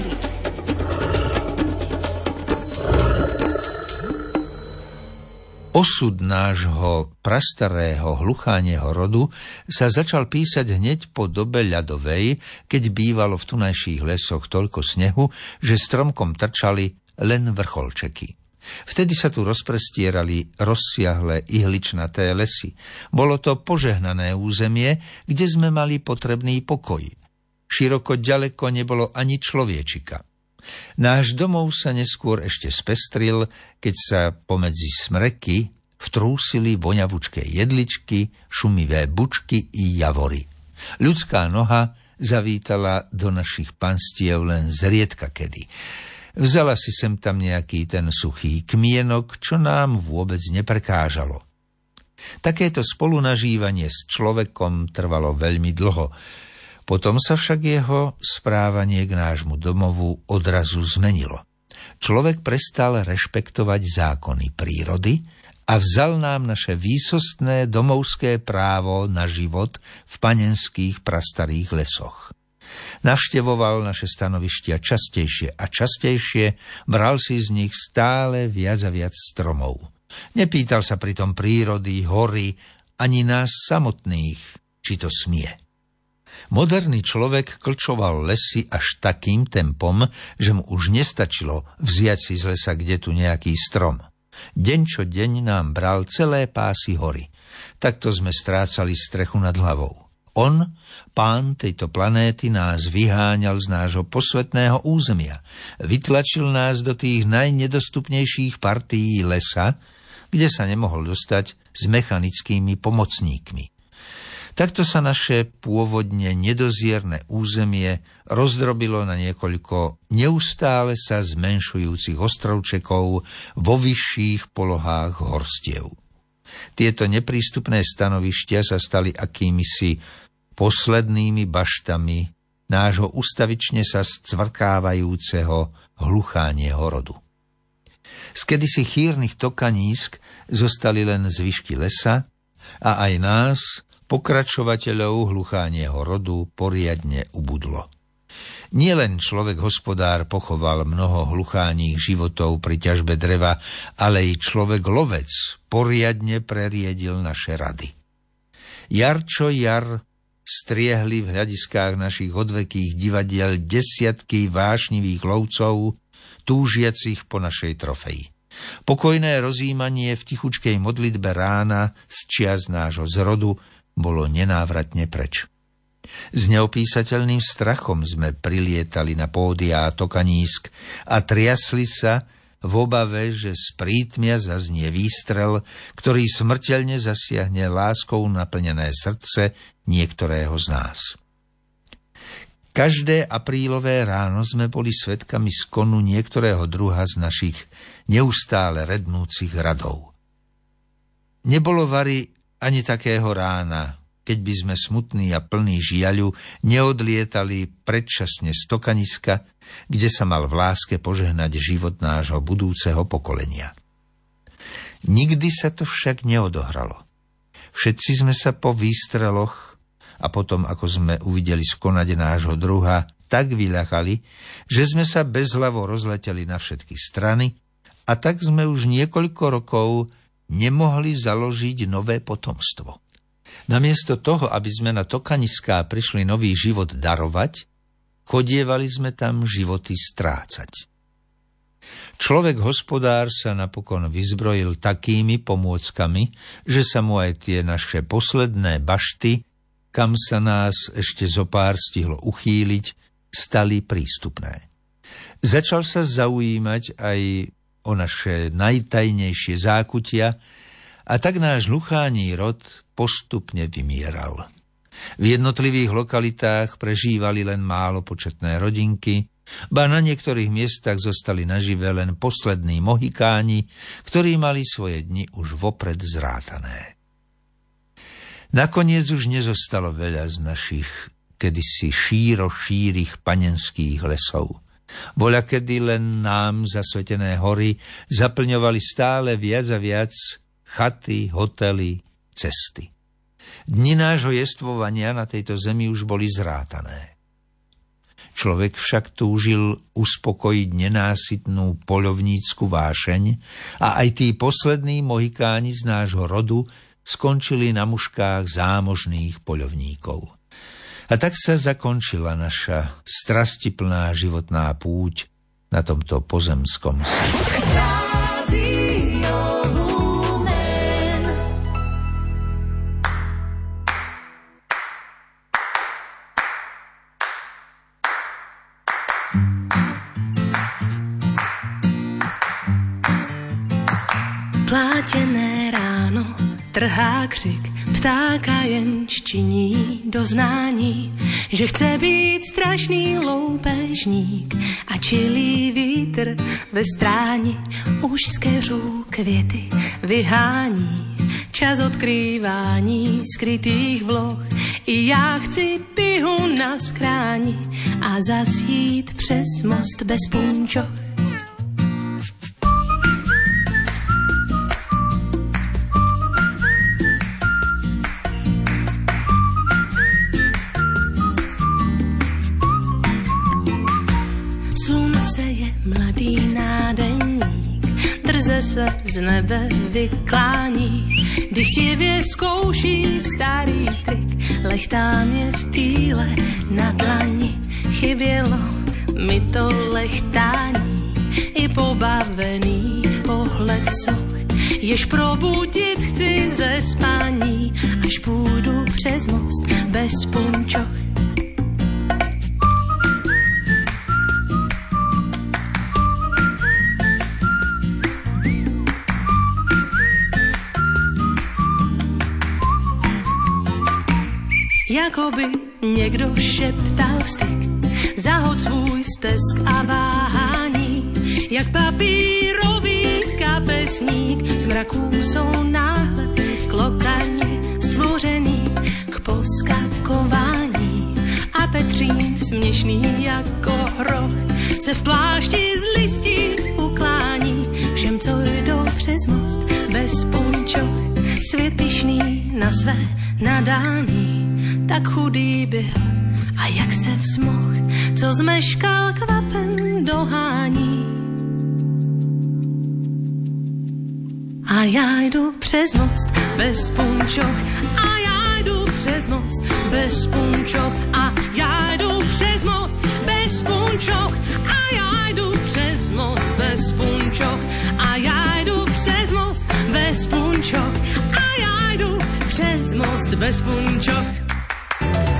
prírody. Osud nášho prastarého hluchánieho rodu sa začal písať hneď po dobe ľadovej, keď bývalo v tunajších lesoch toľko snehu, že stromkom trčali len vrcholčeky. Vtedy sa tu rozprestierali rozsiahle ihličnaté lesy. Bolo to požehnané územie, kde sme mali potrebný pokoj. Široko ďaleko nebolo ani človečika. Náš domov sa neskôr ešte spestril, keď sa pomedzi smreky vtrúsili voňavučké jedličky, šumivé bučky i javory. Ľudská noha zavítala do našich panstiev len zriedka kedy. Vzala si sem tam nejaký ten suchý kmienok, čo nám vôbec neprekážalo. Takéto spolunažívanie s človekom trvalo veľmi dlho. Potom sa však jeho správanie k nášmu domovu odrazu zmenilo. Človek prestal rešpektovať zákony prírody a vzal nám naše výsostné domovské právo na život v panenských prastarých lesoch. Navštevoval naše stanovištia častejšie a častejšie, bral si z nich stále viac a viac stromov. Nepýtal sa pritom prírody, hory, ani nás samotných, či to smie. Moderný človek klčoval lesy až takým tempom, že mu už nestačilo vziať si z lesa kde tu nejaký strom. Deň čo deň nám bral celé pásy hory. Takto sme strácali strechu nad hlavou. On, pán tejto planéty, nás vyháňal z nášho posvetného územia. Vytlačil nás do tých najnedostupnejších partií lesa, kde sa nemohol dostať s mechanickými pomocníkmi. Takto sa naše pôvodne nedozierne územie rozdrobilo na niekoľko neustále sa zmenšujúcich ostrovčekov vo vyšších polohách horstiev. Tieto neprístupné stanovištia sa stali akýmisi poslednými baštami nášho ustavične sa scvrkávajúceho hluchánieho rodu. Z kedysi chýrnych tokanísk zostali len zvyšky lesa a aj nás, pokračovateľov hluchánieho rodu poriadne ubudlo. Nielen človek hospodár pochoval mnoho hlucháních životov pri ťažbe dreva, ale i človek lovec poriadne preriedil naše rady. Jar čo jar striehli v hľadiskách našich odvekých divadiel desiatky vášnivých lovcov, túžiacich po našej trofeji. Pokojné rozímanie v tichučkej modlitbe rána z čias nášho zrodu bolo nenávratne preč. S neopísateľným strachom sme prilietali na pódia a tokanísk a triasli sa v obave, že z prítmia zaznie výstrel, ktorý smrteľne zasiahne láskou naplnené srdce niektorého z nás. Každé aprílové ráno sme boli svetkami skonu niektorého druha z našich neustále rednúcich radov. Nebolo vary ani takého rána, keď by sme smutní a plní žiaľu neodlietali predčasne z tokaniska, kde sa mal v láske požehnať život nášho budúceho pokolenia. Nikdy sa to však neodohralo. Všetci sme sa po výstreloch a potom, ako sme uvideli skonať nášho druha, tak vyľakali, že sme sa bezhlavo rozleteli na všetky strany a tak sme už niekoľko rokov nemohli založiť nové potomstvo. Namiesto toho, aby sme na tokaniská prišli nový život darovať, chodievali sme tam životy strácať. Človek hospodár sa napokon vyzbrojil takými pomôckami, že sa mu aj tie naše posledné bašty, kam sa nás ešte zo pár stihlo uchýliť, stali prístupné. Začal sa zaujímať aj o naše najtajnejšie zákutia a tak náš luchání rod postupne vymieral. V jednotlivých lokalitách prežívali len málo početné rodinky, ba na niektorých miestach zostali nažive len poslední mohikáni, ktorí mali svoje dni už vopred zrátané. Nakoniec už nezostalo veľa z našich kedysi šíro šírých panenských lesov. Voľa kedy len nám zasvetené hory zaplňovali stále viac a viac chaty, hotely, cesty. Dni nášho jestvovania na tejto zemi už boli zrátané. Človek však túžil uspokojiť nenásytnú poľovnícku vášeň a aj tí poslední mohikáni z nášho rodu skončili na muškách zámožných poľovníkov. A tak sa zakončila naša strastiplná životná púť na tomto pozemskom svete. Plátěné ráno trhá křik, ptáka jen činí doznání, že chce být strašný loupežník a čilý vítr ve stráni už z keřů květy vyhání. Čas odkrývání skrytých vloh i já chci pihu na skráni a zasít přes most bez punčoch mladý nádeník drze se z nebe vyklání, dychtivě zkouší starý trik, lechtá mě v týle na dlani, chybělo mi to lechtání, i pobavený pohled soch, jež probudit chci ze spání, až půjdu přes most bez punčoch Jakoby někdo šeptal styk, zahod svůj stesk a váhání, jak papírový kapesník, z mraků jsou náhle klokani stvořený k poskakování. A Petřín směšný jako hroch se v plášti z listí uklání. Všem, co jdou přes most bez punčoch, svět pišný na své nadání tak chudý byl. A jak se vzmoh, co zmeškal kvapen dohání. A já jdu přes most bez punčoch, a já jdu přes most bez punčoch, a já jdu přes most bez punčoch, a já jdu přes most bez punčoch, a já jdu přes most bez punčoch, a já jdu přes most bez punčoch.